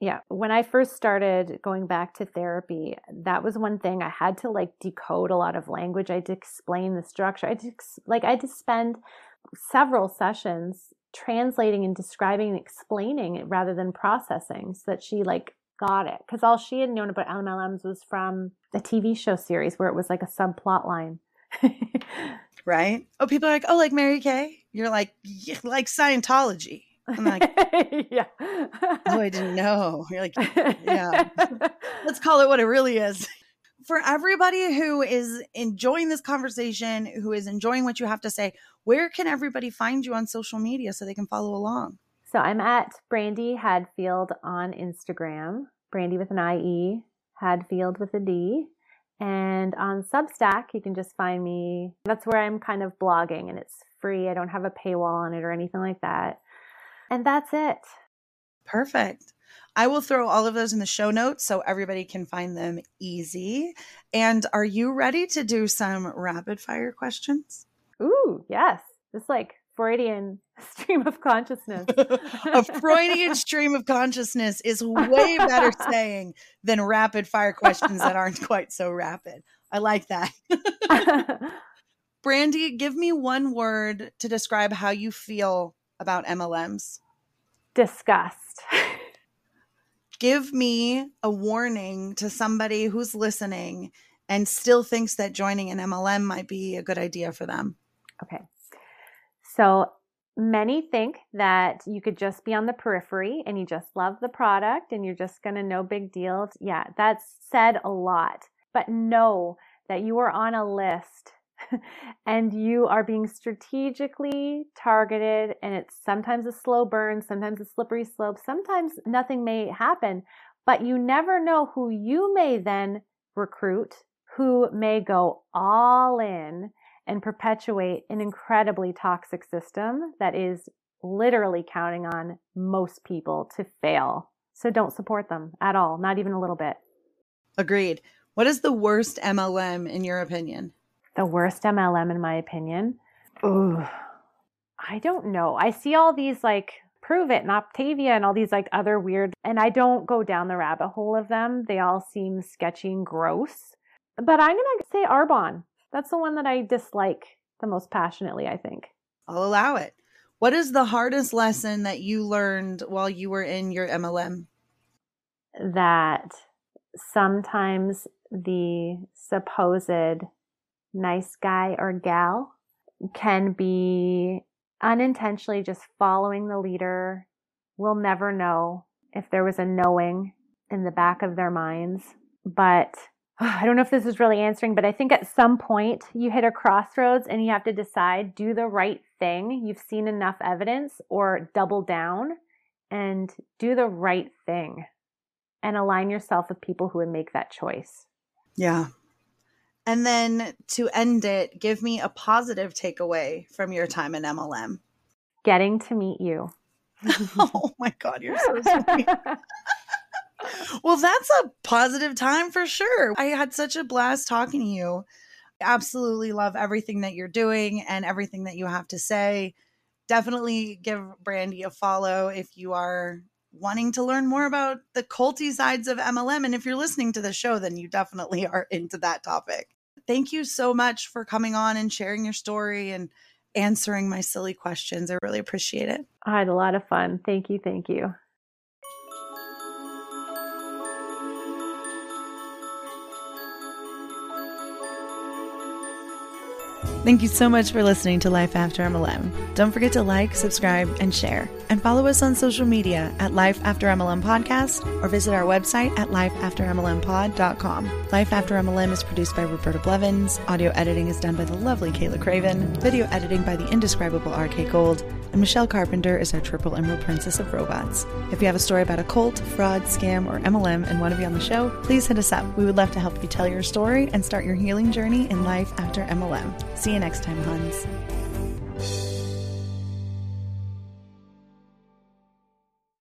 Yeah. When I first started going back to therapy, that was one thing I had to like decode a lot of language. I had to explain the structure. I had to, like, I had to spend several sessions translating and describing and explaining it rather than processing so that she like got it. Cause all she had known about MLMs was from a TV show series where it was like a subplot line. right? Oh, people are like, oh, like Mary Kay? You're like, yeah, like Scientology. I'm like, yeah. oh, I didn't know. You're like, yeah. Let's call it what it really is. For everybody who is enjoying this conversation, who is enjoying what you have to say, where can everybody find you on social media so they can follow along? So I'm at Brandie Hadfield on Instagram, Brandie with an IE, Hadfield with a D. And on Substack, you can just find me. That's where I'm kind of blogging and it's free. I don't have a paywall on it or anything like that. And that's it. Perfect. I will throw all of those in the show notes so everybody can find them easy. And are you ready to do some rapid fire questions? Ooh, yes. Just like Freudian stream of consciousness. a Freudian stream of consciousness is way better saying than rapid fire questions that aren't quite so rapid. I like that. Brandie, give me one word to describe how you feel about MLMs. Disgust. Give me a warning to somebody who's listening and still thinks that joining an MLM might be a good idea for them. Okay. So many think that you could just be on the periphery and you just love the product and you're just going to no big deal. Yeah, that's said a lot. But know that you are on a list and you are being strategically targeted and it's sometimes a slow burn, sometimes a slippery slope, sometimes nothing may happen, but you never know who you may then recruit, who may go all in and perpetuate an incredibly toxic system that is literally counting on most people to fail. So don't support them at all, not even a little bit. Agreed. What is the worst MLM in your opinion? The worst MLM in my opinion? Ooh. I don't know. I see all these like Pruvit and Optavia and all these like other weird and I don't go down the rabbit hole of them. They all seem sketchy and gross. But I'm going to say Arbonne. That's the one that I dislike the most passionately, I think. I'll allow it. What is the hardest lesson that you learned while you were in your MLM? That sometimes the supposed nice guy or gal can be unintentionally just following the leader. We'll never know if there was a knowing in the back of their minds, but I don't know if this is really answering, but I think at some point you hit a crossroads and you have to decide do the right thing. You've seen enough evidence or double down and do the right thing and align yourself with people who would make that choice. Yeah. And then to end it, give me a positive takeaway from your time in MLM. Getting to meet you. oh my God, you're so sweet. well, that's a positive time for sure. I had such a blast talking to you. Absolutely love everything that you're doing and everything that you have to say. Definitely give Brandie a follow if you are wanting to learn more about the culty sides of MLM. And if you're listening to the show, then you definitely are into that topic. Thank you so much for coming on and sharing your story and answering my silly questions. I really appreciate it. I had a lot of fun. Thank you. Thank you. Thank you so much for listening to Life After MLM. Don't forget to like, subscribe, and share. And follow us on social media at Life After MLM Podcast or visit our website at lifeaftermlmpod.com. Life After MLM is produced by Roberta Blevins. Audio editing is done by the lovely Kayla Craven. Video editing by the indescribable RK Gold and Michelle Carpenter is our triple emerald princess of robots. If you have a story about a cult, fraud, scam, or MLM and want to be on the show, please hit us up. We would love to help you tell your story and start your healing journey in life after MLM. See you next time, Huns.